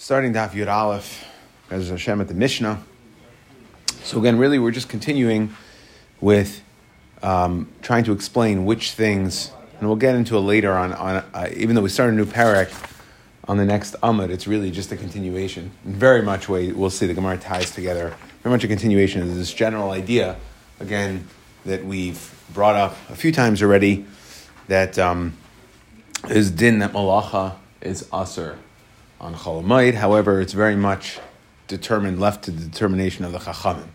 starting Daf Yud Aleph, as Hashem at the Mishnah. So again, really, we're just continuing with um, trying to explain which things, and we'll get into it later on. on uh, even though we start a new parak on the next Amud, it's really just a continuation. In very much way, we'll see the Gemara ties together. Very much a continuation of this general idea, again, that we've brought up a few times already, that um, is din that malacha is asur on Cholamayid. However, it's very much determined, left to the determination of the Chachamim.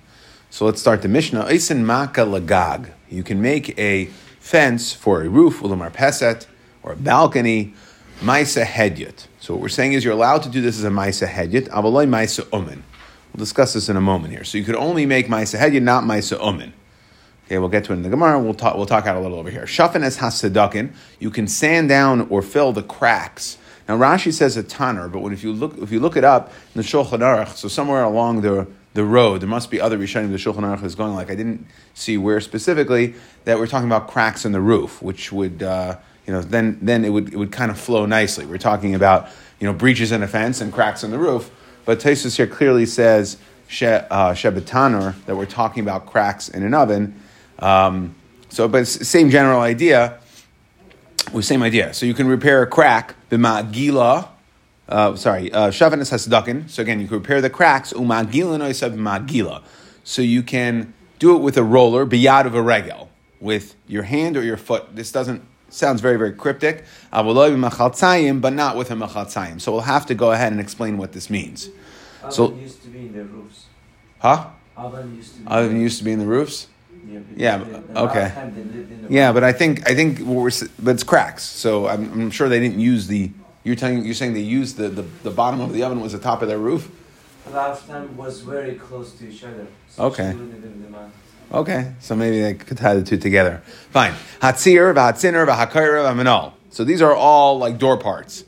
So let's start the Mishnah. Eisen maka lagag. You can make a fence for a roof, ulamar peset, or a balcony, maisa hedyot. So what we're saying is you're allowed to do this as a maisa hedyot, avaloi maisa umin. We'll discuss this in a moment here. So you could only make maisa hedyot, not maisa umin. Okay, we'll get to it in the Gemara. We'll talk. We'll talk out a little over here. Shafin es hasadakin. You can sand down or fill the cracks now Rashi says a tanner, but when if you look if you look it up in the Shulchan Aruch, so somewhere along the the road, there must be other Rishonim the Shulchan Aruch is going like I didn't see where specifically that we're talking about cracks in the roof, which would uh, you know then then it would it would kind of flow nicely. We're talking about you know breaches in a fence and cracks in the roof, but Taisus here clearly says she, uh, that we're talking about cracks in an oven. Um, so, but same general idea with same idea. So you can repair a crack, b'ma'gila, uh, sorry, uh, shavanis hasdakin. So again, you can repair the cracks, uma'gila noisav ma'gila. So you can do it with a roller, biyad of a regel, with your hand or your foot. This doesn't, sounds very, very cryptic, but not with a machaltzayim. So we'll have to go ahead and explain what this means. Oven so, used to be in the roofs. Huh? Oven used to be. Oven used to be in the roofs? Yeah, Yeah, the- the okay. last time they lived in the Yeah, but I think I think what we're but it's cracks. So I'm, I'm sure they didn't use the. You're telling you're saying they used the, the, the bottom of the oven was the top of their roof. The last time was very close to each other. So Okay. she lived in the mountains. Okay, so maybe they could tie the two together. Fine. Hatzir, v'hatziner, v'hakaira, v'manol. So these are all like door parts.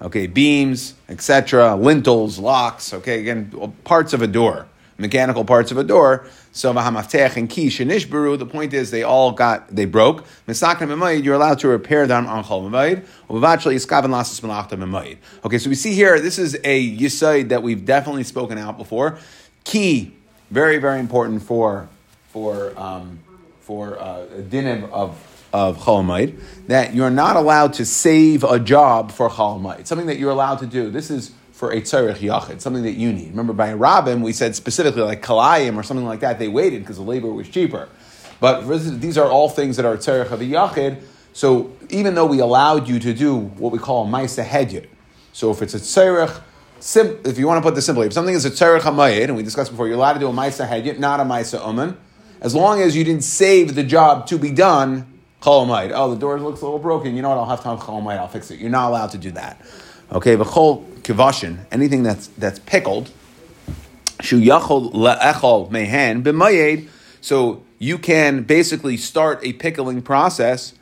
Okay, beams, etc., lintels, locks. Okay, again, parts of a door, mechanical parts of a door. So v'hamaftech and kish and ishbaru. The point is, they all got they broke. Misakna b'mayid, you're allowed to repair them on chol b'mayid. Uvavachli yiskaven lasas melachta b'mayid. Okay, so we see here this is a yisaid that we've definitely spoken out before. Key, very very important for for um, for uh, a din of of Cholamayid, that you're not allowed to save a job for Cholamayid. Something that you're allowed to do. This is for a tzarech yachid, something that you need. Remember, by Rabin, we said specifically like kalayim or something like that, they waited because the labor was cheaper. But these are all things that are tzarech of a yachid. So even though we allowed you to do what we call a maisa hedyot, so if it's a tzarech, sim, if you want to put this simply, if something is a tzarech hamayid, and we discussed before, you're allowed to do a maisa hedyot, not a maisa uman, as long as you didn't save the job to be done, cholamayid. Oh, the door looks a little broken. You know what? I'll have time cholamayid. I'll fix it. You're not allowed to do that. Okay, but chol kivashin, anything that's that's pickled, shu yachol le'echol mehen b'mayed. So you can basically start a pickling process.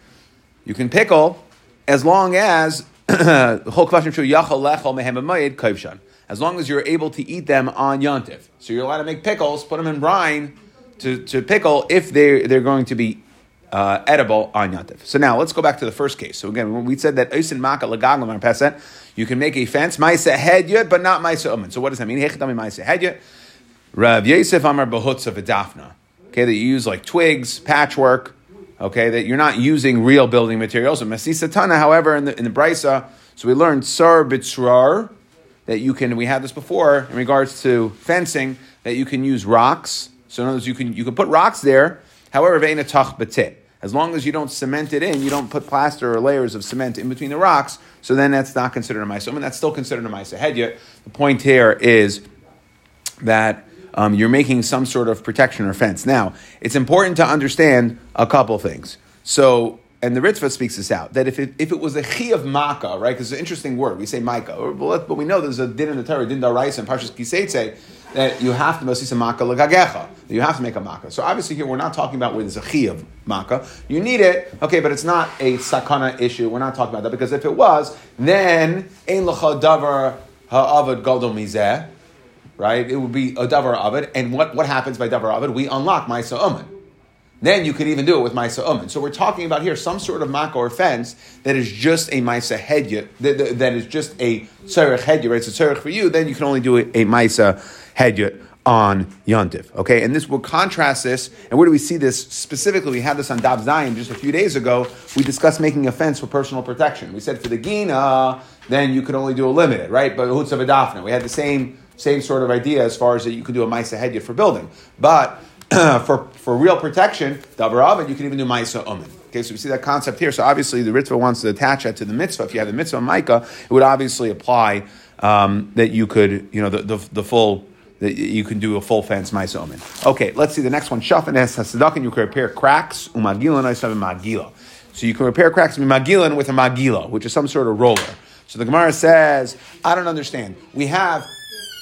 You can pickle as long as. As long as you're able to eat them on yontif. So you're allowed to make pickles, put them in brine to, to pickle if they they're going to be uh, edible on Yantif. So now let's go back to the first case. So again, we said that Oisin Maka Lagaglam Peset, you can make a fence, Maisa Hedyot, but not Maisa Uman. So what does that mean? Hechatami Maisa Hedyot. Rav Yosef Amar Behutza V'Dafna. Okay, that you use like twigs, patchwork, okay, that you're not using real building materials. And Masisa Tana, however, in the, in the Brisa, so we learned Sar Bitzrar, that you can, we had this before in regards to fencing, that you can use rocks. So in other words, you can, you can put rocks there, however, ve'ena tach betit. As long as you don't cement it in, you don't put plaster or layers of cement in between the rocks, so then that's not considered a Maisa. I mean, that's still considered a Maisa Hedyot. The point here is that um, you're making some sort of protection or fence. Now, it's important to understand a couple things. So, and the Ritva speaks this out, that if it, if it was a chi of maka, right, because it's an interesting word, we say but but we know there's a din in the Torah, din daraisa, and Parshas Kiseitze, that you have to masisa maka legagecha, you have to make a maka. So obviously here we're not talking about with a of maka. You need it, okay, but it's not a sakana issue. We're not talking about that, because if it was, then ein lecha davar ha'avad gadol mizeh, right? It would be a davar avid, and what, what happens by davar avid? We unlock Maisa Uman. then you could even do it with Maisa Uman. So we're talking about here some sort of maka or fence that is just a Maisa Hedyot, that, that, that is just a Tzarech Hedyot, right? It's a for you, then you can only do a, a Maisa Hedyot on Yontif. Okay, and this will contrast this. And where do we see this specifically? We had this on Dav Zion just a few days ago. We discussed making a fence for personal protection. We said for the Gina, then you could only do a limited, right? But Hutz of a Adafna, we had the same same sort of idea as far as that you could do a Maisa Hedyot for building. But for, for real protection, Dabar you can even do Maisa Umin. Okay, so we see that concept here. So obviously the Ritva wants to attach that to the mitzvah. If you have the mitzvah Micah, it would obviously apply um, that you could, you know, the, the, the full that you can do a full fence Maisa Umin. Okay, let's see the next one. Shafin es hasadak, and you can repair cracks, umagilan, I magila. So you can repair cracks magilin with a magila, which is some sort of roller. So the Gemara says, I don't understand. We have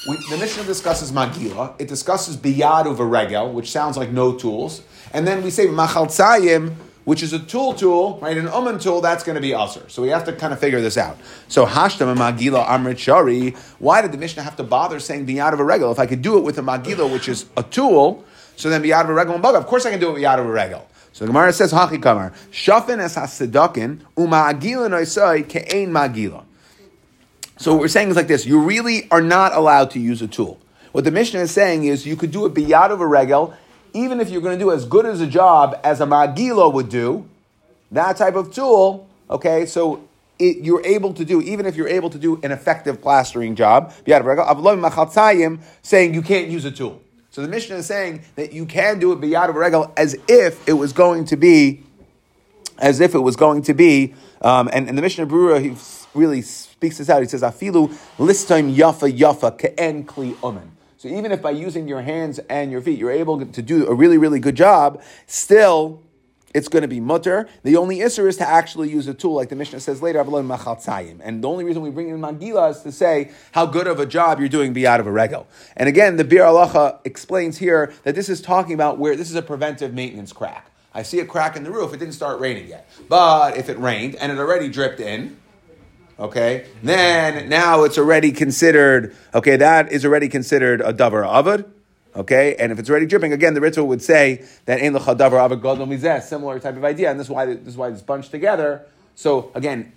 we, the Mishnah discusses Magila. It discusses Biyad over Regel, which sounds like no tools. And then we say Machal Tzayim, which is a tool tool, right? An Uman tool, that's going to be Usr. So we have to kind of figure this out. So Hashtam and Magila Amrit Shari, why did the Mishnah have to bother saying Biyad a Regel? If I could do it with a Magila, which is a tool, so then Biyad a Regel and Bug, of course I can do it Biyad over Regel. So the Gemara says, Hachi Kamar, Shafin es hasidakin, uma'agila noisai ke'ein magila. So what we're saying is like this: you really are not allowed to use a tool. What the Mishnah is saying is you could do it biyad of a regel, even if you're going to do as good as a job as a magilo would do, that type of tool. Okay, so it, you're able to do, even if you're able to do an effective plastering job, of saying you can't use a tool. So the Mishnah is saying that you can do it biyad of regel as if it was going to be, as if it was going to be, um, and, and the Mishnah Berurah he really speaks this out. He says, "Afilu listim yafa yafa ke'en kli umen." So even if by using your hands and your feet you're able to do a really really good job, still it's going to be mutter. The only issue is to actually use a tool, like the Mishnah says later, and the only reason we bring in Magila is to say how good of a job you're doing be out of a regel. And again, the Biur Halacha explains here that this is talking about where this is a preventive maintenance crack. I see a crack in the roof, it didn't start raining yet. But if it rained and it already dripped in, okay, then now it's already considered, okay, that is already considered a davar avad. Okay, and if it's already dripping, again, the Ritva would say that in the chadavar avad gadol mizeh, similar type of idea, and this is why this is why it's bunched together. So again,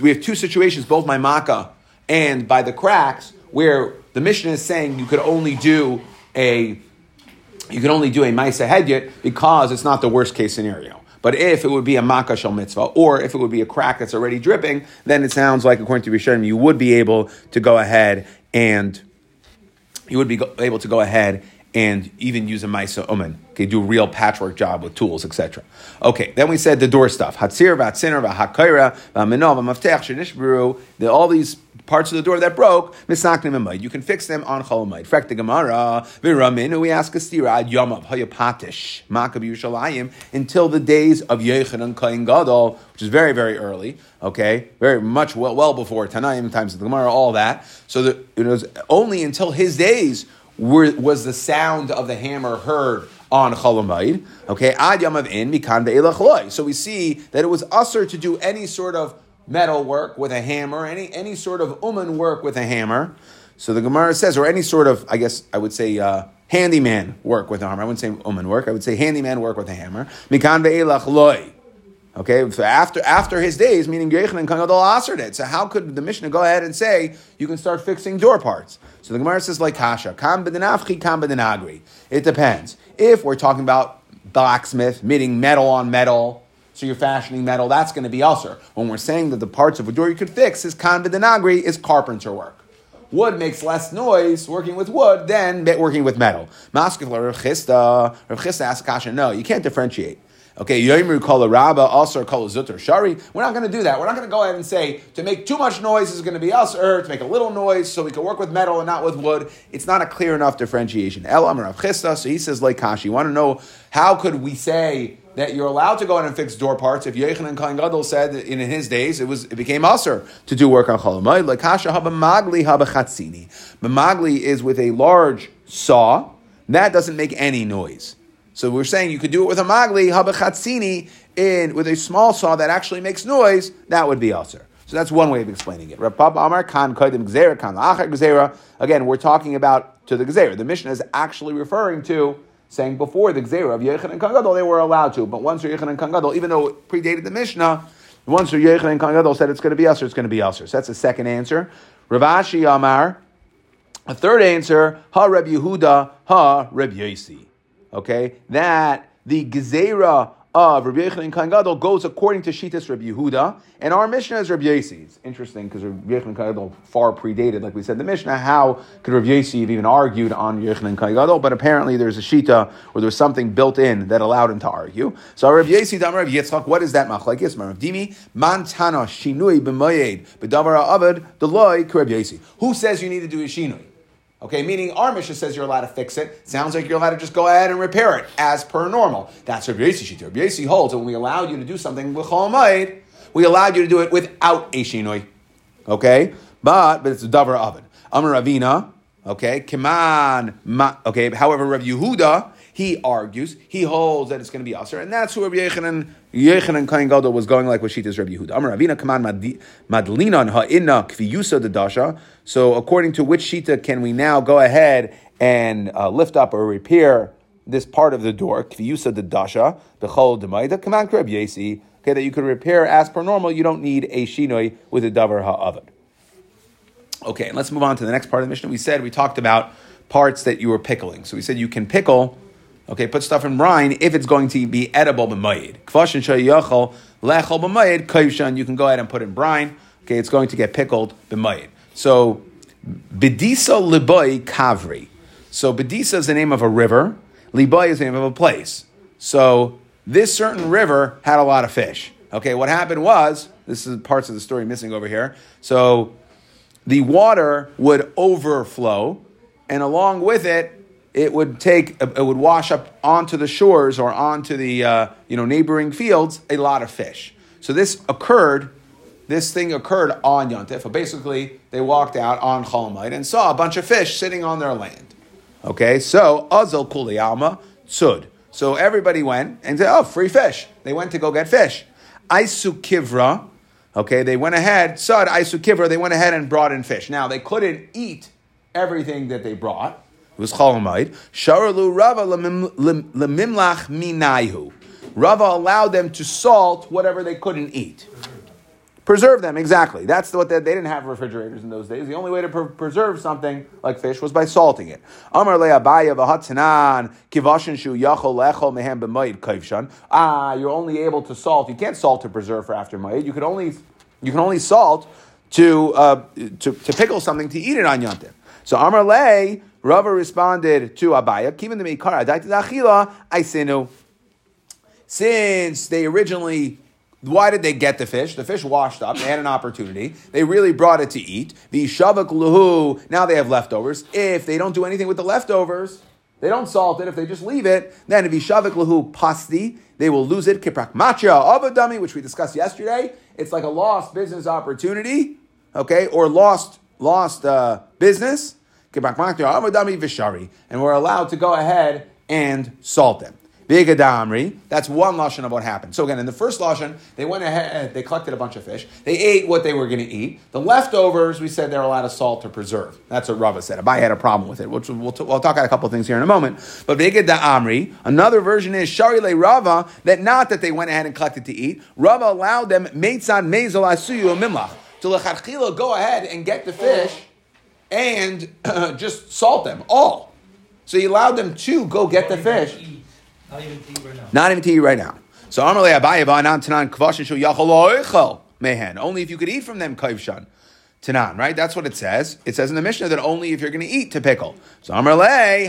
we have two situations, both by makkah and by the cracks, where the mission is saying you could only do a you can only do a maisa hedyet because it's not the worst case scenario. But if it would be a makkah shel mitzvah, or if it would be a crack that's already dripping, then it sounds like, according to Rishonim, you would be able to go ahead and you would be able to go ahead and even use a Maisa Uman. Okay, do a real patchwork job with tools, etc. Okay, then we said the door stuff. Hatzir, Vatziner, Vahakaira, Vaminov, Maftech, Shenishbru, all these parts of the door that broke, misaknim You can fix them on cholamayid. Frek the Gemara, v'ramin, we ask a stira ad yamav hayapatish makab Yerushalayim until the days of Yechanan Kain Gadol, which is very very early. Okay, very much well well before Tanaim times of the Gemara, all that. So that it was only until his days were, was the sound of the hammer heard on Cholamayid. Okay, ad yamav in mikan So we see that it was usher to do any sort of metal work with a hammer, any, any sort of uman work with a hammer. So the Gemara says, or any sort of, I guess I would say, uh, handyman work with a hammer. I wouldn't say uman work. I would say handyman work with a hammer. Mikan ve'elach loy. Okay, so after after his days, meaning Yechanan Kangadol Asr did. So how could the Mishnah go ahead and say you can start fixing door parts? So the Gemara says like Kasha, Kam b'denafchi, Kam b'denagri. It depends. If we're talking about blacksmith, meaning metal on metal, so you're fashioning metal, that's going to be usher. When we're saying that the parts of a door you could fix is kan denagri, is carpenter work. Wood makes less noise working with wood than working with metal. Maskefla Rav Chisda, Rav Chisda asks Kasha, no, you can't differentiate. Okay, Yoimru kol rabba, also kol zutter shari. We're not going to do that. We're not going to go ahead and say to make too much noise is going to be us, or to make a little noise so we can work with metal and not with wood. It's not a clear enough differentiation. El Amar Rav Chisda, so he says like Kashi. You want to know how could we say that you're allowed to go in and fix door parts. If Yechanan Kain Gadol said in his days it was it became usher to do work on Cholamayid, like Hasha haba magli haba chatzini. Magli is with a large saw that doesn't make any noise. So we're saying you could do it with a magli haba chatzini in with a small saw that actually makes noise. That would be usher. So that's one way of explaining it. Amar Again, we're talking about to the gzera. The mission is actually referring to saying before the Gzera of Yechanan Kangadol, they were allowed to. But once Yechanan Kangadol, even though it predated the Mishnah, once Yechanan Kangadol said it's going to be Usher, it's going to be Usher. So that's the second answer. Rav Ashi Amar. A third answer, Ha Reb Yehuda, Ha Reb Yosi. Okay, that the Gezerah of Rabbi Yechanan Kohen Gadol goes according to Shitas Rabbi Yehuda, and our Mishnah is Rabbi Yosi. It's interesting because Rabbi Yechon Kohen Gadol far predated, like we said, the Mishnah. How could Rabbi Yosi have even argued on Yechanan Kohen Gadol? But apparently there's a Shita or there's something built in that allowed him to argue. So Rabbi Yosi, Dam Rabbi Yitzchak, what is that machlekes? Rav Dimi, Mantana Shinui b'Moyed b'Davar Avad Deloy Rabbi Yosi. Who says you need to do a Shinui? Okay, meaning our Mishnah says you're allowed to fix it. Sounds like you're allowed to just go ahead and repair it as per normal. That's Rabbi Yossi. Rabbi holds when we allowed you to do something with we allowed you to do it without a shinoi. Okay, but but it's a davar oven. Amar Ravina. Okay, Kiman. Ma, Okay, however, Rav Yehuda he argues, he holds that it's going to be Aser, and that's who Rabbi Yechanan, Yechanan Kain Gadol was going like with Shita's Rabbi Yehuda. Amar Ravina Kaman Madlinan Ha'inna Kviyusa Dasha. So according to which Shita can we now go ahead and uh, lift up or repair this part of the door, Kviyusa Dasha, the Bechol Demaida, Kaman Kreb Yesi, okay, that you could repair as per normal, you don't need a Shinoi with a Davar Ha'avad. Okay, and let's move on to the next part of the mission. We said, we talked about parts that you were pickling. So we said you can pickle Okay, put stuff in brine if it's going to be edible b'mayid. Kvashin shayachol lechol b'mayid kaivshan. You can go ahead and put in brine. Okay, it's going to get pickled b'mayid. So bedisa liboy kavri. So bedisa is the name of a river. Liboy is the name of a place. So this certain river had a lot of fish. Okay, what happened was this is parts of the story missing over here. So the water would overflow, and along with it, it would take it would wash up onto the shores or onto the uh, you know neighboring fields a lot of fish. So this occurred. This thing occurred on Yontif. Basically, they walked out on Cholamite and saw a bunch of fish sitting on their land. Okay, so Azel Kuliyama Tsud. So everybody went and said, "Oh, free fish." They went to go get fish. Aisu Kivra. Okay, they went ahead. Sud Aisu Kivra. They went ahead and brought in fish. Now they couldn't eat everything that they brought it was Cholamayid. Sharalu Rava lemimlach minayhu. Rava allowed them to salt whatever they couldn't eat. Preserve them, exactly. That's what they, they didn't have refrigerators in those days. The only way to pre- preserve something like fish was by salting it. Amar shu. Ah, you're only able to salt. You can't salt to preserve for after mayid. You can only you can only salt to, uh, to, to pickle something to eat it on yantiv. So Amar le Rava responded to Abaya, Kivin the Meikara, Achila, Aisinu. Since they originally why did they get the fish? The fish washed up. They had an opportunity. They really brought it to eat. The shavak luhu. Now they have leftovers. If they don't do anything with the leftovers, they don't salt it. If they just leave it, then if shavak luhu pasti, they will lose it. Kiprak macha avadami, which we discussed yesterday. It's like a lost business opportunity, okay, or lost lost uh, business and we're allowed to go ahead and salt them. That's one lashon of what happened. So again, in the first lashon, they went ahead, they collected a bunch of fish. They ate what they were going to eat. The leftovers, we said they're allowed to salt to preserve. That's what Rava said. Abai had a problem with it, which we'll, we'll, we'll talk about a couple things here in a moment. But Veged Amri, another version is Shari Le Rava, that not that they went ahead and collected to eat. Rava allowed them Meitzan Mezol Asuyu Mimlach to Lechatchila go ahead and get the fish and uh, just salt them all. So he allowed them to go get the fish. Not even to eat right now. Not even to eat right now. So Amarle Abaye Vanan Tanan Kvashin Shu Yachol Mehen. Only if you could eat from them Kaivshan. Tanan, right? That's what it says. It says in the Mishnah that only if you're going to eat to pickle. So Haninami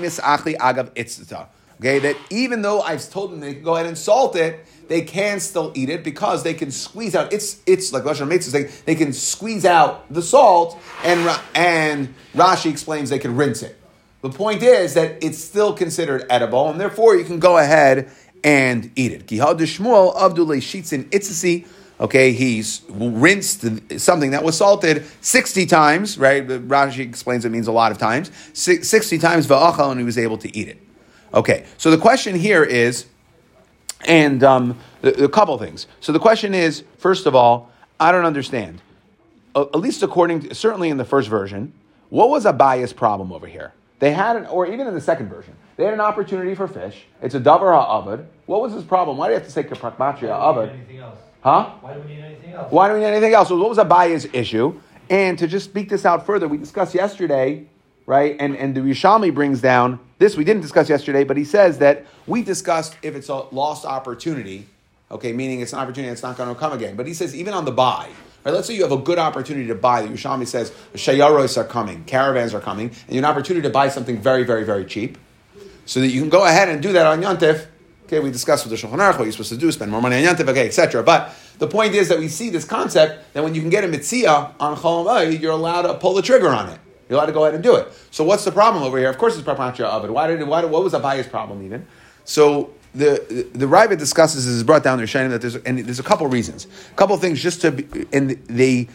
Misachli Agav Itzta. Okay, that even though I've told them they can go ahead and salt it, they can still eat it because they can squeeze out. It's it's like Lashon Mitzvah saying they can squeeze out the salt, and and Rashi explains they can rinse it. The point is that it's still considered edible, and therefore you can go ahead and eat it. Gihad Shmuel Abdullah Shitzin Itzisi. Okay, he's rinsed something that was salted 60 times, right? Rashi explains it means a lot of times. 60 times and he was able to eat it. Okay, so the question here is and um, a, a couple things. So the question is, first of all, I don't understand. Uh, at least according, to, certainly in the first version, what was Abaye's problem over here? They had, an, or even in the second version, They had an opportunity for fish. It's a davar ha'avad. What was his problem? Why do you have to say kaprakmatria else? Huh? Why do we need anything else? Why do we need anything else? So what was Abaye's issue? And to just speak this out further, we discussed yesterday, right? And and the Rishalmi brings down this we didn't discuss yesterday, but he says that we discussed if it's a lost opportunity, okay, meaning it's an opportunity that's not going to come again. But he says even on the buy, right? Let's say you have a good opportunity to buy. The Rishalmi says shayaros are coming, caravans are coming, and you have an opportunity to buy something very, very, very cheap, so that you can go ahead and do that on Yontif. Okay, we discussed with the Shulchan Aruch what you're supposed to do, spend more money on Yantiv, okay, etc. But the point is that we see this concept that when you can get a mitzvah on Vayid, you're allowed to pull the trigger on it. You're allowed to go ahead and do it. So what's the problem over here? Of course, it's Prapachya Abed. Why did why, what was Abaya's problem even? So the the, the Rabbit discusses this is brought down to Rishonim that there's and there's a couple reasons, a couple things just to be, and they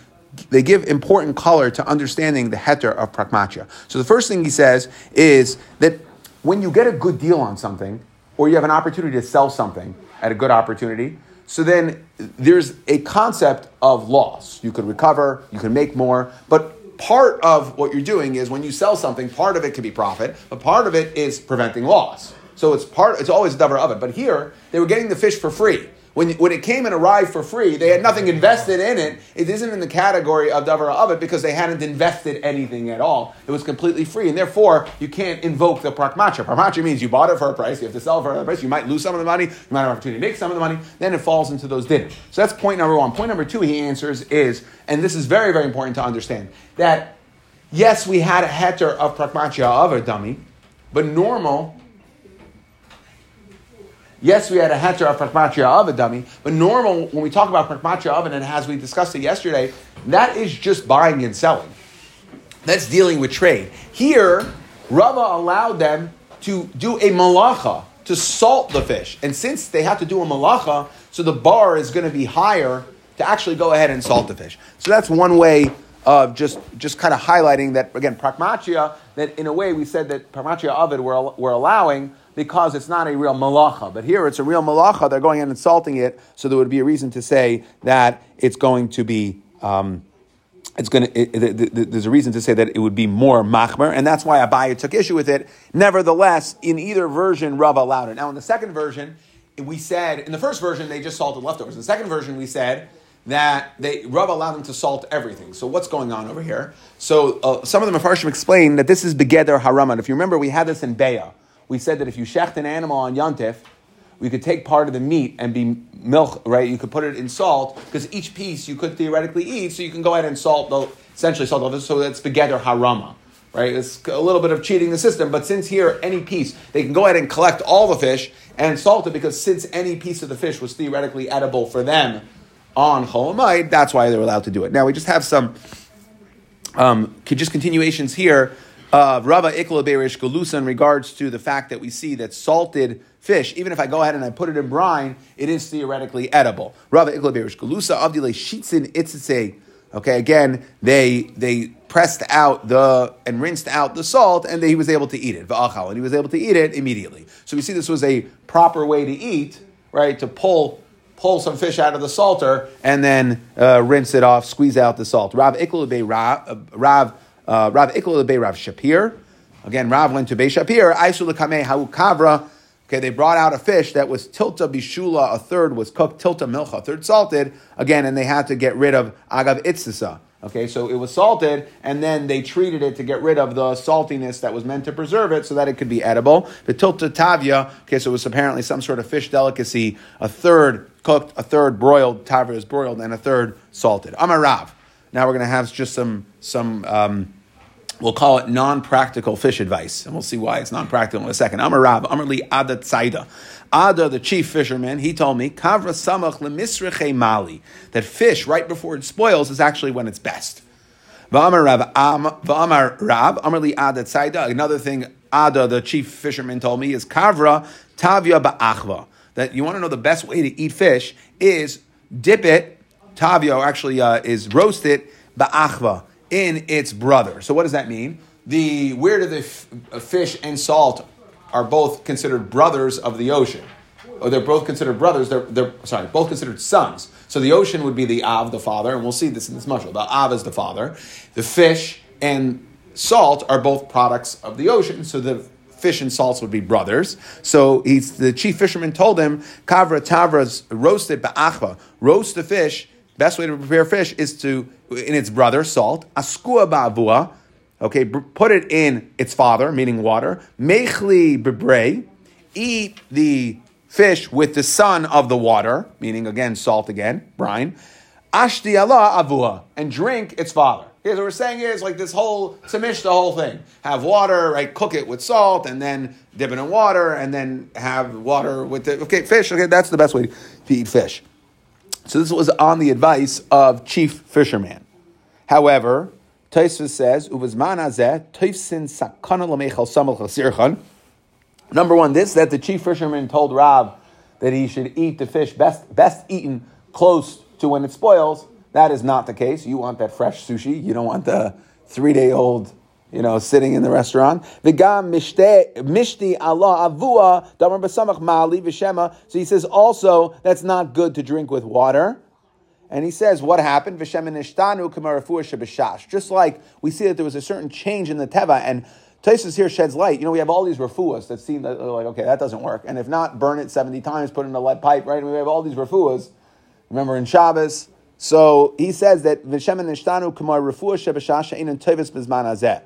they give important color to understanding the heter of pragmatia. So the first thing he says is that when you get a good deal on something, or you have an opportunity to sell something at a good opportunity, so then there's a concept of loss. You could recover, you can make more, but part of what you're doing is when you sell something, part of it could be profit, but part of it is preventing loss. So it's part. It's always a davar of it. But here they were getting the fish for free. When, when it came and arrived for free, they had nothing invested in it. It isn't in the category of davar of it because they hadn't invested anything at all. It was completely free, and therefore you can't invoke the prakmacha. Prakmacha means you bought it for a price, you have to sell it for a price. You might lose some of the money, you might have an opportunity to make some of the money. Then it falls into those dinners. So that's point number one. Point number two, he answers is, and this is very very important to understand that yes, we had a heter of prakmacha of a dummy, but normal Yes, we had a heter of pragmatia of a dummy, but normal, when we talk about pragmatia of and as we discussed it yesterday, that is just buying and selling. That's dealing with trade. Here, Rava allowed them to do a malacha, to salt the fish. And since they have to do a malacha, so the bar is going to be higher to actually go ahead and salt the fish. So that's one way of just, just kind of highlighting that, again, pragmatia, that in a way we said that pragmatia of it we're, we're allowing, because it's not a real malacha. But here it's a real malacha. They're going in and insulting it, so there would be a reason to say that it's going to be. Um, it's going. It, it, it, there's a reason to say that it would be more machmer, and that's why Abaya took issue with it. Nevertheless, in either version, Rav allowed it. Now, in the second version, we said in the first version they just salted leftovers. In the second version, we said that they Rav allowed them to salt everything. So what's going on over here? So uh, some of the Mefarshim explain that this is begeder haraman. If you remember, we had this in Beya we said that if you shecht an animal on Yantif, we could take part of the meat and be milk, right? You could put it in salt because each piece you could theoretically eat, so you can go ahead and salt the essentially salt the so that's begeder harama, right? It's a little bit of cheating the system, but since here any piece they can go ahead and collect all the fish and salt it because since any piece of the fish was theoretically edible for them on Cholamite, that's why they were allowed to do it. Now we just have some um, just continuations here of Rava Ikla Beirish Galusa in regards to the fact that we see that salted fish, even if I go ahead and I put it in brine, it is theoretically edible. Rava Ikla Beirish Galusa Avdile Shitzin Itzitse. Okay, again, they they pressed out the and rinsed out the salt, and he was able to eat it. V'achal, and he was able to eat it immediately. So we see this was a proper way to eat, right? To pull pull some fish out of the salter and then uh, rinse it off, squeeze out the salt. Rav Ikla Rav. Uh, Rav Ikla Be Rav Shapir. Again, Rav went to Be Shapir. Aisul Hau Kavra. Okay, they brought out a fish that was tilta bishula, a third was cooked, tilta milcha, a third salted. Again, and they had to get rid of agav itzisa. Okay, so it was salted, and then they treated it to get rid of the saltiness that was meant to preserve it so that it could be edible. The tilta tavia, okay, so it was apparently some sort of fish delicacy, a third cooked, a third broiled, tavia is broiled, and a third salted. Amarav. Now we're going to have just some, some, um, We'll call it non-practical fish advice, and we'll see why it's non-practical in a second. I'm a Rab, Amarli Ada Tzaida. Ada, the chief fisherman, he told me, Kavra Samach lemisreche mali, that fish right before it spoils is actually when it's best. V'amar Rab, V'amar Rab, Ada Tzaida. Another thing Ada, the chief fisherman, told me is Kavra Tavia Ba'achva. That you want to know the best way to eat fish is dip it, Tavia actually uh, is roast it, Ba'achva in its brother. So what does that mean? The where do the f- uh, fish and salt are both considered brothers of the ocean? Or they're both considered brothers. They're, they're sorry, both considered sons. So the ocean would be the Av, the father, and we'll see this in this mushal. The Av is the father. The fish and salt are both products of the ocean. So the fish and salts would be brothers. So he's the chief fisherman told him, Kavra Tavra's roasted ba'achva, roast the fish. Best way to prepare fish is to in its brother salt. Askua ba'avua. Okay, put it in its father, meaning water. Mechli bebre. Eat the fish with the son of the water, meaning again salt again, brine. Ashti Allah avua, and drink its father. Here's what we're saying is like this whole tamish, the whole thing. Have water, right? Cook it with salt, and then dip it in water, and then have water with the okay fish. Okay, that's the best way to eat fish. So this was on the advice of chief fisherman. However, Taisva says, "Uvazman sakana chasirchan." Number one, this that the chief fisherman told Rav that he should eat the fish best best eaten close to when it spoils. That is not the case. You want that fresh sushi. You don't want the three day old, you know, sitting in the restaurant. Mishti Allah. So he says also that's not good to drink with water. And he says, what happened? Just like we see that there was a certain change in the teva, and Taisus here sheds light. You know, we have all these refuas that seem that like, okay, that doesn't work. And if not, burn it 70 times, put it in a lead pipe, right? And we have all these refuas. Remember in Shabbos? So he says that in.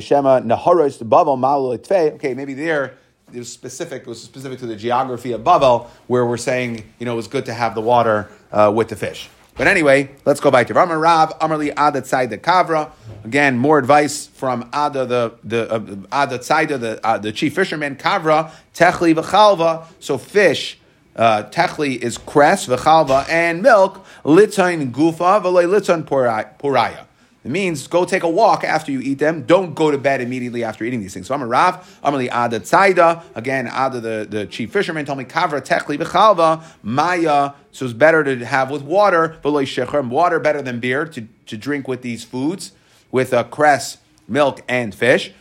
Shema naharos bavel malu Okay, maybe there it was specific. It was specific to the geography of Bavel, where we're saying you know it was good to have the water uh, with the fish. But anyway, let's go back to Ramar Rav, Amarli Ada Tzaida Kavra. Again, more advice from Ada, the, the uh, Ada Tzaida, the, uh, the chief fisherman, Kavra, Techli V'chalva. So fish, uh, Techli is cress, V'chalva, and milk, Litain Gufa, V'lei Litain Poraya. It means go take a walk after you eat them. Don't go to bed immediately after eating these things. So I'm a Rav, I'm the Ada Tzaida. Again, Ada, the, the chief fisherman, told me, Kavra Techli B'chalva, Maya. So it's better to have with water, water better than beer to, to drink with these foods, with a cress, milk, and fish.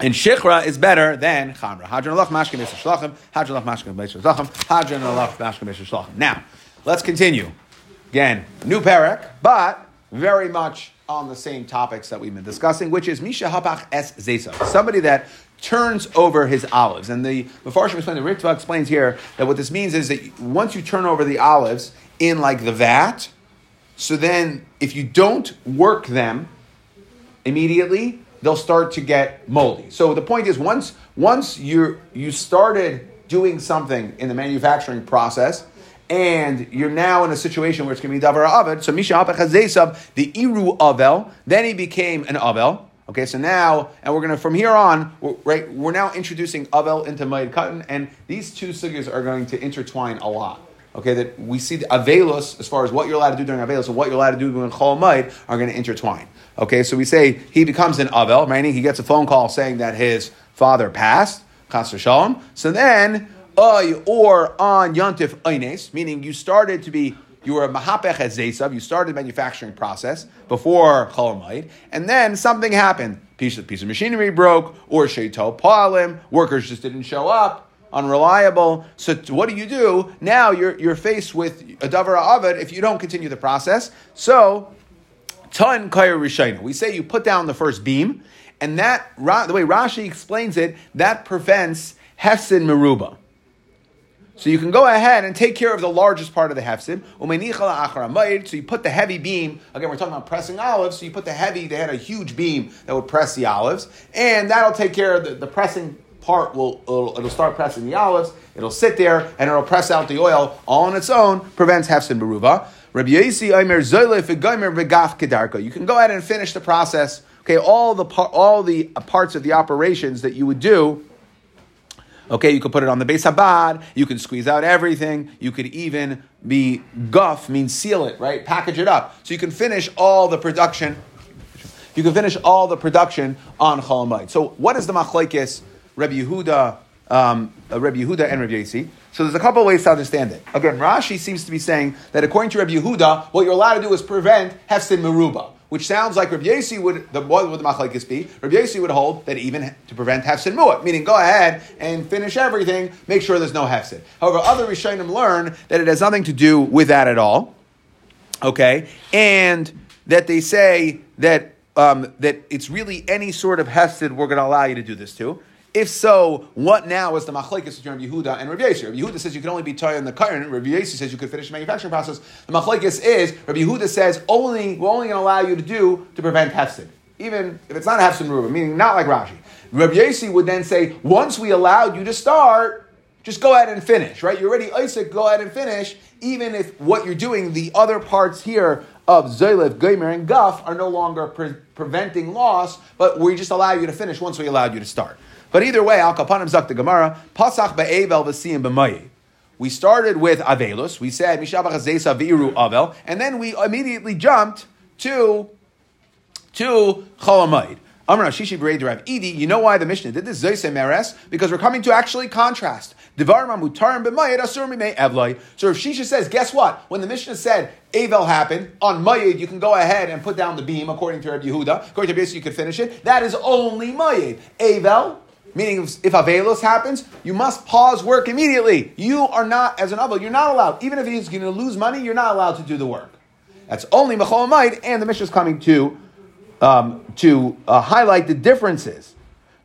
And shikra is better than chamra. Hadran alach mashkim shlachim. Hadran alach mashkim shlachim. Hadran alach mashkim shlachim. Now, let's continue. Again, new parak, but very much on the same topics that we've been discussing, which is Misha Hapach Es Zesa, somebody that turns over his olives. And the Mefarshim explains, the Ritva explains here that what this means is that once you turn over the olives in like the vat, so then if you don't work them immediately, they'll start to get moldy. So the point is once once you you started doing something in the manufacturing process, and you're now in a situation where it's going to be davar avid. So misha apachazesav the iru avel. Then he became an avel. Okay, so now, and we're going to from here on, we're, right? We're now introducing avel into mayid cotton, and these two sugyas are going to intertwine a lot. Okay, that we see the avelos as far as what you're allowed to do during avelos and what you're allowed to do during chol mayid are going to intertwine. Okay, so we say he becomes an avel, meaning he gets a phone call saying that his father passed, shalom. So then or on Yontif Eines, meaning you started to be, you were a Mahapech Zesav, you started the manufacturing process before Cholamayid, and then something happened. Piece of, piece of machinery broke, or Sheito Palim, workers just didn't show up, unreliable. So what do you do? Now you're, you're faced with a Davar Avid if you don't continue the process. So, Tan Kair Rishayna. We say you put down the first beam, and that, the way Rashi explains it, that prevents Hefsin Meruba. So you can go ahead and take care of the largest part of the hefsid. So you put the heavy beam, again, we're talking about pressing olives, so you put the heavy, they had a huge beam that would press the olives, and that'll take care of the, the pressing part will it'll, it'll, start pressing the olives, it'll sit there, and it'll press out the oil all on its own, prevents hefsin beruva. You can go ahead and finish the process. Okay, all the all the parts of the operations that you would do Okay, you could put it on the base habad, you can squeeze out everything, you could even be guff, means seal it, right? Package it up. So you can finish all the production. You can finish all the production on Chalamayit. So what is the machlekes, Rabbi Yehuda, um, uh, Rabbi Yehuda and Rabbi Yossi? So there's a couple of ways to understand it. Again, Rashi seems to be saying that according to Rabbi Yehuda, what you're allowed to do is prevent hefsin meruba which sounds like Rabbi Yossi would, the, what would the machlekes be? Rabbi Yossi would hold that even to prevent hefsin mu'at, meaning go ahead and finish everything, make sure there's no hefsin. However, other Rishonim learn that it has nothing to do with that at all, okay? And that they say that, um, that it's really any sort of hefsid we're going to allow you to do this to. If so, what now is the machlekes between Yehuda and Rabbi? Rabbi Yehuda says you can only be tired in the current. Rabbi Yossi says you could finish the manufacturing process. The machlekes is Rabbi Yehuda says only we're only going to allow you to do to prevent hefsid, even if it's not a hefsid ruba, meaning not like Rashi. Rabbi Yossi would then say once we allowed you to start, just go ahead and finish. Right? You're already Isaac. Go ahead and finish, even if what you're doing, the other parts here of Zaylev, Geimer, and Guff are no longer pre- preventing loss, but we just allow you to finish once we allowed you to start. But either way, Al Kapanim Zak the Gemara, Pasach Be'evel V'siyim B'mayim. We started with Avelus. We said Mishabach Zesa V'iru Avel, and then we immediately jumped to to Cholamayid. Amar Shishi B'rei Rav Idi. You know why the Mishnah did this? Zayse Meres because we're coming to actually contrast. Devar Mutarim B'mayid Asur Mimei Evloi. So if Shisha says, guess what? When the Mishnah said Avel happened on Mayid, you can go ahead and put down the beam according to Rabbi Yehuda. According to Rabbi you could finish it. That is only Mayid. Avel Meaning, if, Avelos happens, you must pause work immediately. You are not, as an Avel, you're not allowed. Even if he's going to lose money, you're not allowed to do the work. That's only Mechol and the Mishnah is coming to um, to uh, highlight the differences.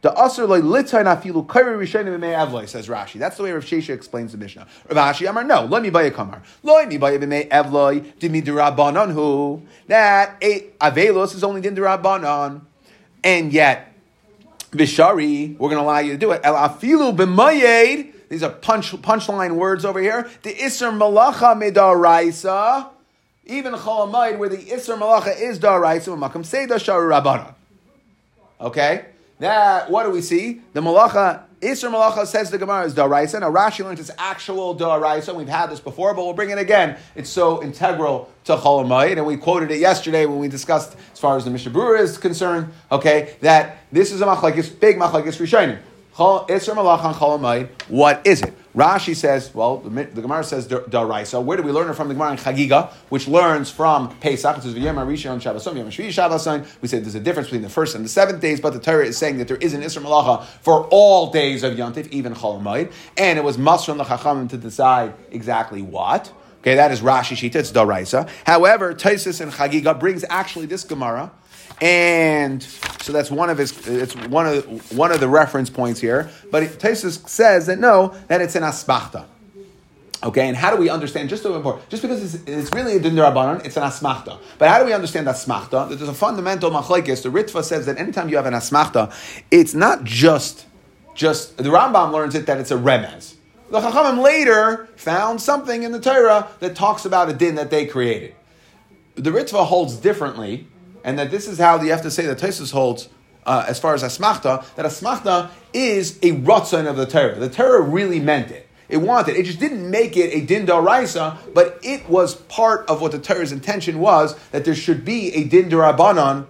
The asr loy litain afilu kairi rishonim b'mei says Rashi. That's the way Rav Shesha explains the Mishnah. Rav Ashi Amar no let me buy a kamar loy mi buy b'mei evloy dimi derabanan who that avelos is only din derabanan and yet bishari we're going to allow you to do it el afilu b'mayed these are punch punchline words over here the isr malacha midaraisa even Cholamayid, where the Isser Malacha is Daraisa, Makam Seda Shar Rabbanon. Okay? Now, what do we see? The Malacha, Isser Malacha says the Gemara is Daraisa. Now, Rashi learns it's actual Daraisa. We've had this before, but we'll bring it again. It's so integral to Cholamayid, and we quoted it yesterday when we discussed, as far as the Mishnah Berurah is concerned, okay, that this is a Machlekes, big Machlekes Rishonim. Isser Malacha Cholamayid, what is it? Rashi says, well, the, Gemara says daraisa. Where do we learn it from? The Gemara in Chagiga, which learns from Pesach. It says. We said there's a difference between the first and the seventh days, but the Torah is saying that there is an Isra Malacha for all days of Yontif, even Chol and it was Masr the Chachamim to decide exactly what. Okay, that is Rashi Shita. It's daraisa. However, Taisus and Chagiga brings actually this Gemara and so that's one of his. It's one of one of the reference points here. But Taisus says that no, that it's an asmachta. Okay, and how do we understand? Just so important, just because it's, it's really a dindarabanan, it's an asmachta. But how do we understand asmachta? That there's a fundamental machlekes. The Ritva says that anytime you have an asmachta, it's not just just the Rambam learns it that it's a remez. The Chachamim later found something in the Torah that talks about a din that they created. The Ritva holds differently and that this is how you have to say that Tosus holds uh, as far as asmachta, that asmachta is a rotzon of the Torah. The Torah really meant it. It wanted. It just didn't make it a din raisa, but it was part of what the Torah's intention was that there should be a din darabanan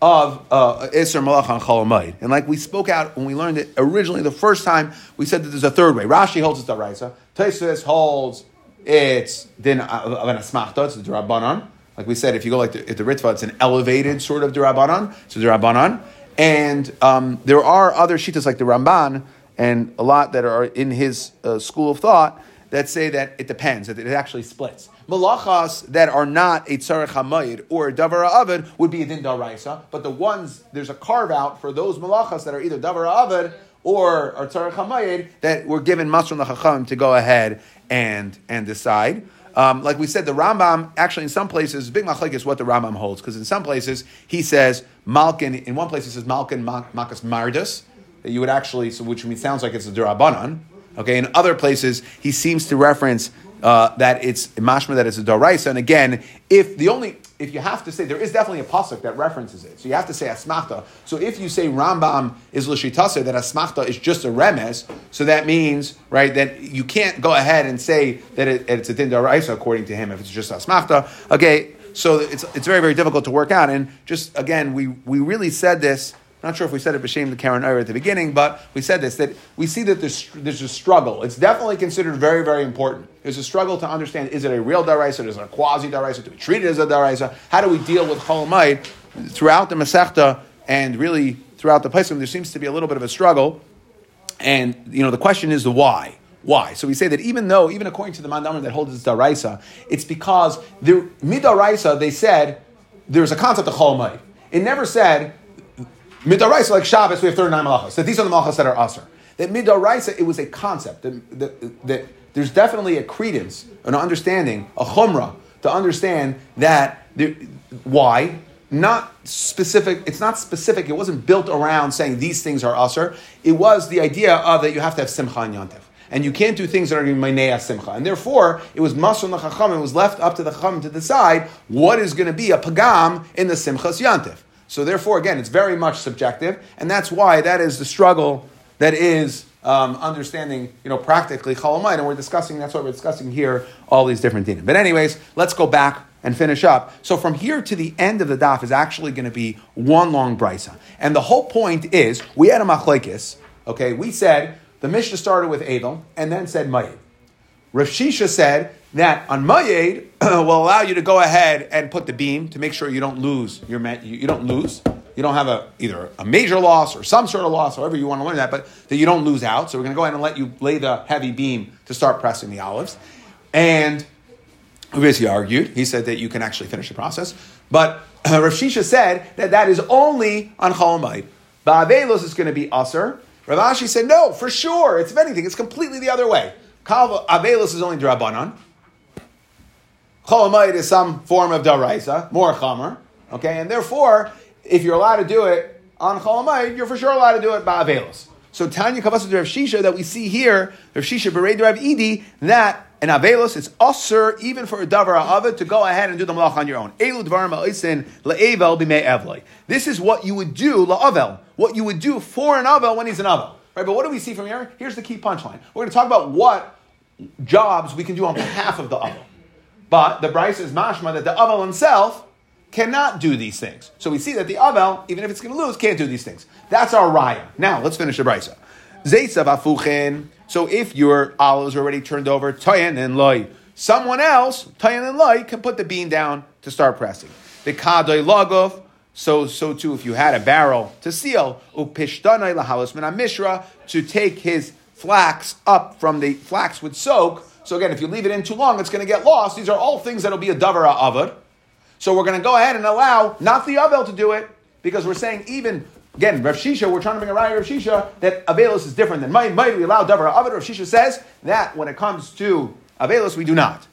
of uh, Isser Malach Cholamayid. And like we spoke out when we learned it originally the first time, we said that there's a third way. Rashi holds it's daraisa. Taisus holds it's din of an asmachta, it's the darabanan. Like we said, if you go like the, if the Ritva, it's an elevated sort of Durabanan. So Durabanan. And um, there are other Shitas like the Ramban and a lot that are in his uh, school of thought that say that it depends, that it actually splits. Malachas that are not a tzarech hamayid or a davar avid would be a din daraisa, but the ones there's a carve out for those malachas that are either davar avid or are tzarech hamayid that were given masron the chacham to go ahead and and decide. Um, like we said, the Rambam actually in some places big machlek is what the Rambam holds because in some places he says Malkin. In one place he says Malkin Makas Mardus that you would actually, so which means sounds like it's a durabanan. Okay, in other places he seems to reference uh, that it's mashma that it's a daraisa. And again, if the only if you have to say there is definitely a pasuk that references it, so you have to say asmachta. So if you say Rambam is l'shitase, that asmachta is just a remes. So that means right that you can't go ahead and say that it, it's a din daraisa according to him if it's just asmachta. Okay, so it's it's very very difficult to work out. And just again, we we really said this not sure if we said it b'shem the Karen Ira at the beginning, but we said this that we see that there's, there's a struggle. It's definitely considered very, very important. There's a struggle to understand is it a real daraisa, is it a quasi daraisa, do we treat it as a daraisa? How do we deal with cholamayit throughout the Masechta and really throughout the Pesachim? There seems to be a little bit of a struggle, and you know the question is the why. Why? So we say that even though, even according to the Mandamar that holds it's daraisa, it's because the midaraisa they said there's a concept of cholamayit. It never said Midaraisa, like Shabbos, we have 39 malachas. That these are the malachas that are aser. That midaraisa, it was a concept. That, that, that there's definitely a credence, an understanding, a chumrah, to understand that there, why not specific. It's not specific. It wasn't built around saying these things are aser. It was the idea of that you have to have simcha and yantiv. And you can't do things that are mainea simcha. And therefore, it was masun the chacham. It was left up to the chacham to decide what is going to be a pagam in the simchas yantiv. So therefore, again, it's very much subjective, and that's why that is the struggle that is um, understanding, you know, practically chol hamoed, and we're discussing. That's what we're discussing here. All these different dinim. But anyways, let's go back and finish up. So from here to the end of the daf is actually going to be one long brisa, and the whole point is we had a machlekes. Okay, we said the Mishnah started with Edel and then said Mayed. Rav Shisha said that on Mayed will allow you to go ahead and put the beam to make sure you don't lose your you, don't lose you don't have a either a major loss or some sort of loss, however you want to learn that, but that you don't lose out. So we're going to go ahead and let you lay the heavy beam to start pressing the olives. And basically argued, he said that you can actually finish the process. But Rav Shisha said that that is only on Chol Hamoed. Ba'avelos is going to be Aser. Rav Ashi said, no, for sure. It's if anything, it's completely the other way. Avelos is only Drabanan. Chol Hamoed is some form of Daraisa, more Chamer. Okay, and therefore, if you're allowed to do it on Chol Hamoed, you're for sure allowed to do it by Avelos. So Tanya Kavasa Rav Shisha that we see here, Rav Shisha Bered Rav Idi, that in Avelos it's usher even for a davar avid to go ahead and do the malach on your own. Elu dvar ma'isin le'evel b'mei evloi. This is what you would do la'avel, what you would do for an avel when he's an avel. Right, but what do we see from here? Here's the key punchline. We're going to talk about what jobs we can do on behalf of the avel. But the brisa is mashma that the avel himself cannot do these things. So we see that the Avel, even if it's going to lose, can't do these things. That's our raya. Now, let's finish the. Zaytzav afuchin. So if your olives are already turned over, Tayan and Loy, someone else, Tayan and Loy, can put the bean down to start pressing. The Kadoy Logov, so, so too, if you had a barrel to seal, upishtanai lahalos min mishra, to take his flax up from the flax would soak. So again, if you leave it in too long, it's going to get lost. These are all things that'll be a davara avad. So we're going to go ahead and allow not the Avel to do it because we're saying even again Rav Shisha, we're trying to bring a Raya Rav Shisha that Avelos is different than might. Might we allow Davar Avel? Rav Shisha says that when it comes to Avelos, we do not.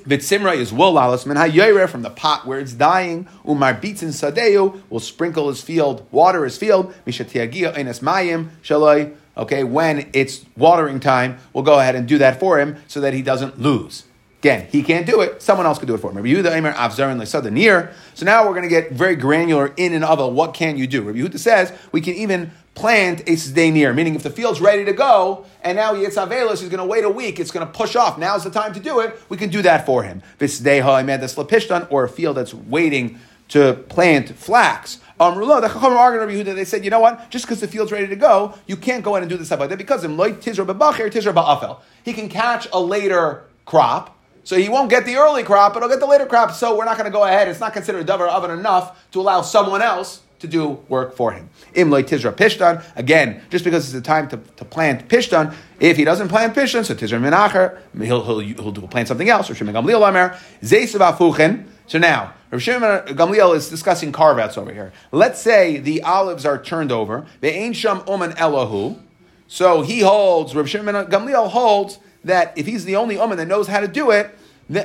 Vitsimra is wool alas min hayoyre from the pot where it's dying. Umar beats in sadeu will sprinkle his field, water his field. Mishatiagia enes mayim shaloi. Okay, when it's watering time, we'll go ahead and do that for him so that he doesn't lose. Again, he can't do it. Someone else could do it for him. Rabbi Yehuda Eimer Avzarin Lesada near. So now we're going to get very granular in and of a what can you do. Rabbi Yehuda says we can even plant a near, meaning if the field's ready to go and now Yitzavelis is going to wait a week, it's going to push off. Now's the time to do it. We can do that for him. Visdei ha'emedas lapishtan or a field that's waiting to plant flax. Um, Amrullah, the Chacham argued Rabbi they said, you know what? Just because the field's ready to go, you can't go in and do this stuff like that because him like tizra tizra. He can catch a later crop so he won't get the early crop, but he'll get the later crop. So we're not going to go ahead. It's not considered davar oven enough to allow someone else to do work for him. Imloy tizra pishtan. Again, just because it's the time to, to plant pishtan, if he doesn't plant pishtan, so tizra minacher, he'll, he'll, he'll, do, plant something else. Rav Shimon Gamliel Amer, zeisav So now, Rav Shimon Gamliel is discussing carve outs over here. Let's say the olives are turned over. The ain sham oman elahu. So he holds, Rav Shimon Gamliel holds that if he's the only uman that knows how to do it,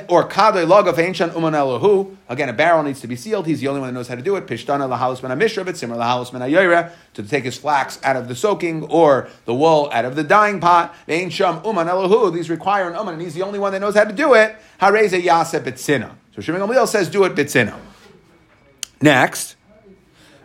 or kadei lagav ancient uman elohu. Again, a barrel needs to be sealed. He's the only one that knows how to do it. Pishtana lahalos ben amishra, simmer lahalos ben ayira, to take his flax out of the soaking or the wool out of the dyeing pot. Vein sham uman elohu. These require an uman, and he's the only one that knows how to do it. Hareze yase bitzina. So Shimon Gamliel says, do it bitzina. Next,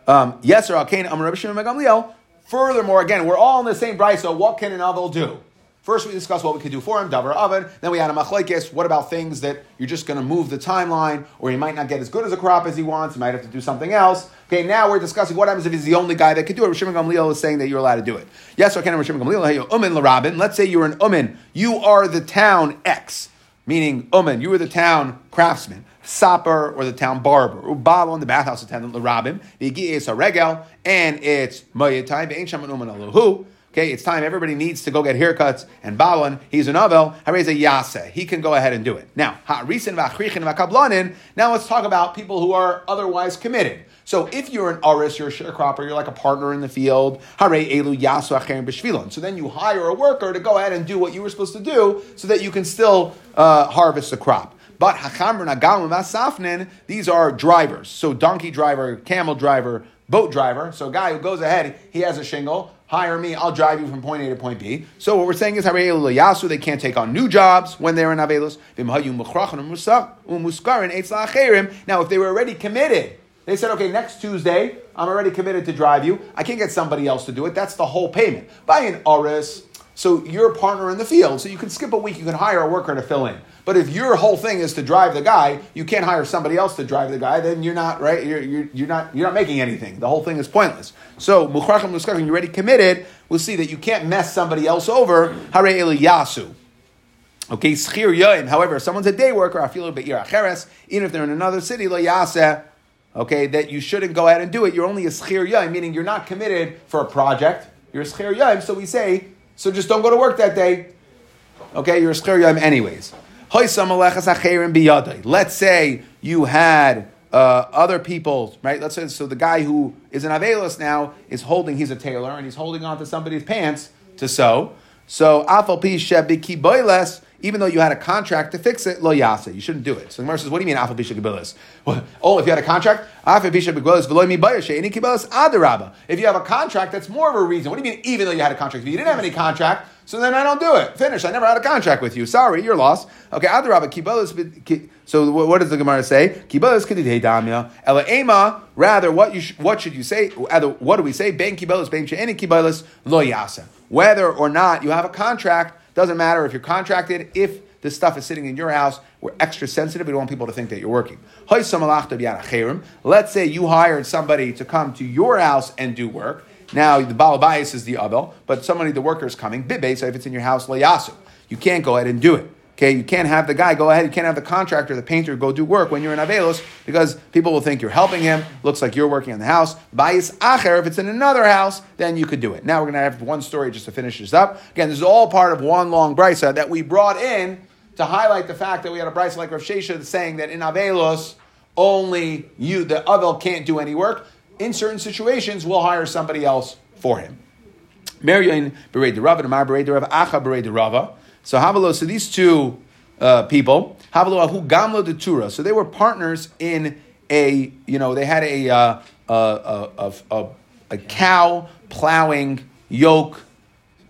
um, yes or alkain amar Shimon Gamliel. Furthermore, again, we're all in the same price. So what can an avel do? First, we discussed what we could do for him, davar oven. Then we had a machlekes. What about things that you're just going to move the timeline, or he might not get as good as a crop as he wants? He might have to do something else. Okay, now we're discussing what happens if he's the only guy that could do it. Rishim Gamliel is saying that you're allowed to do it. Yes, okay, Rishim Gamliel. Hey, umin larabin. Let's say you're an umin. You are the town X, meaning oh umin. You are the town craftsman. Sapper or the town barber, Ubalo the bathhouse attendant, the Larabim, the a regel, and it's Mayatai, Be'en Shaman Uman Alahu. Okay, it's time. Everybody needs to go get haircuts. And Balan, he's an Avel. Harez a Yase. He can go ahead and do it. Now, Ha'risin v'achrichin v'kablanin. Now let's talk about people who are otherwise committed. So if you're an aris, you're a sharecropper, you're like a partner in the field. Hare elu yasu acherim b'shvilon. So then you hire a worker to go ahead and do what you were supposed to do, so that you can still uh, harvest the crop. But hachamr nagalim masafnin, these are drivers. So donkey driver, camel driver, boat driver. So a guy who goes ahead, he has a shingle. Hire me, I'll drive you from point A to point B. So what we're saying is they can't take on new jobs when they're in Avelus. Now, if they were already committed, they said, okay, next Tuesday, I'm already committed to drive you. I can't get somebody else to do it. That's the whole payment. Buy an Oris, so you're a partner in the field, so you can skip a week, you can hire a worker to fill in. But if your whole thing is to drive the guy, you can't hire somebody else to drive the guy. Then you're not right. You're, you're, you're not you're not making anything. The whole thing is pointless. So muchrachim muskachim, you're already committed. We'll see that you can't mess somebody else over. Hare yasu. Okay, schir yoim. However, if someone's a day worker, I feel a be'ir acheres, even if they're in another city, lo yaseh. Okay, that you shouldn't go ahead and do it. You're only a schir yoim, meaning you're not committed for a project. You're a schir yoim. So we say, so just don't go to work that day. Okay, you're a schir yoim anyways. Let's say you had uh, other people, right? Let's say so the guy who is an Avelis now is holding, he's a tailor, and he's holding on to somebody's pants to sew. So afal even though you had a contract to fix it, lo yasa. You shouldn't do it. So the Gemara says, what do you mean afal pi shebilis? Oh, if you had a contract, afal kibelis adaraba. If you have a contract, that's more of a reason. What do you mean? Even though you had a contract, if you didn't have any contract, so then I don't do it. Finish. I never had a contract with you. Sorry, you're lost. Okay, Adarabba, kibelis. So what does the Gemara say? Kibelis kedidei damya. Ela. Rather, what you sh- what should you say? Either what do we say? Ben kibelis, ben she'eni kibelis lo yasa. Whether or not you have a contract doesn't matter if you're contracted. If the stuff is sitting in your house, we're extra sensitive. We don't want people to think that you're working. Let's say you hired somebody to come to your house and do work. Now the balabais is the abel, but somebody the worker is coming. Bibe, so if it's in your house, layasu. You can't go ahead and do it. Okay, you can't have the guy go ahead. You can't have the contractor, the painter, go do work when you're in Avelos because people will think you're helping him. Looks like you're working on the house. Bayis acher, if it's in another house, then you could do it. Now we're going to have one story just to finish this up. Again, this is all part of one long brisa that we brought in to highlight the fact that we had a brisa like Rav Shesha saying that in Avelos only you, the Avel, can't do any work in certain situations, we'll hire somebody else for him. So Havalo, so these two uh, people, Havalo Ahu Gamlo de Tura. So they were partners in a, you know, they had a, uh, a, a, a, cow plowing yoke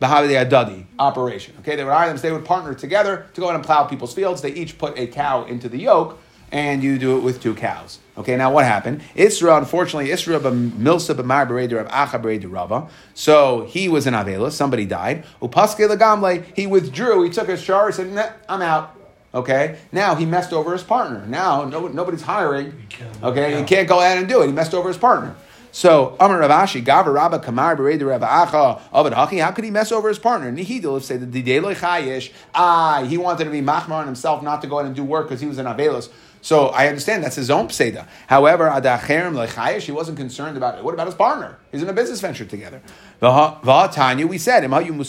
Bahavi Adadi operation. Okay, they would hire them, they would partner together to go out and plow people's fields. They each put a cow into the yoke, and you do it with two cows. Okay, now what happened? Isra, unfortunately, Isra milsa b'mar b'reider of acha rava. So he was in Avela, somebody died. Upaske legamle, he withdrew, he took his shower, he said, nah, I'm out. Okay, now he messed over his partner. Now no, nobody's hiring. Okay, he can't go ahead and do it. He messed over his partner. So Amar Rav Ashi, Gava Rabba Kamar Bereder Rav Acha Avad Hachi. How could he mess over his partner? Nihidil say the Dideloi Chayish. Ah, he wanted to be machmar on himself, not to go ahead and do work because he was in Avelos. So I understand that's his own pseda. However, Adacherim Lechayish, he wasn't concerned about it. What about his partner? He's in a business venture together. Tanya, we said, we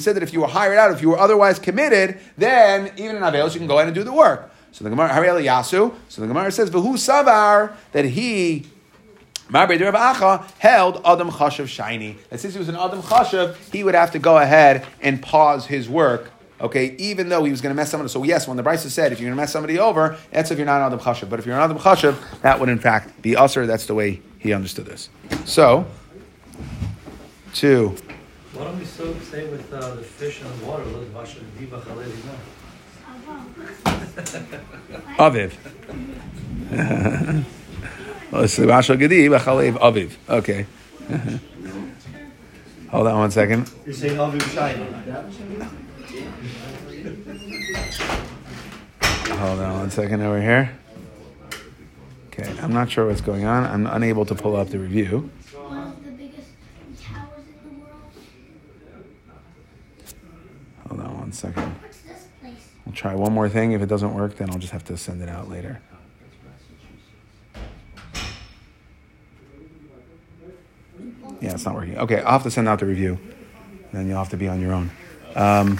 said that if you were hired out, if you were otherwise committed, then even in Avelos, you can go ahead and do the work. So the Gemara, Yasu. So the Gemara says, V'hu Savar, that he Marba Acha held Adam Chashav shiny. And since he was an Adam Chashav, he would have to go ahead and pause his work. Okay, even though he was going to mess somebody. So yes, when the Brisa said if you're going to mess somebody over, that's if you're not on the Chashav. But if you're on the Chashav, that would in fact be usher. That's the way he understood this. So, two. Why don't we so say with uh, the fish in the water? Aviv. Aviv. Okay. Hold on one second. You're saying Aviv Shiny. Hold on one second over here. Okay, I'm not sure what's going on. I'm unable to pull up the review. Hold on one second. I'll try one more thing. If it doesn't work, then I'll just have to send it out later. Yeah, it's not working. Okay, I'll have to send out the review. Then you'll have to be on your own. Um,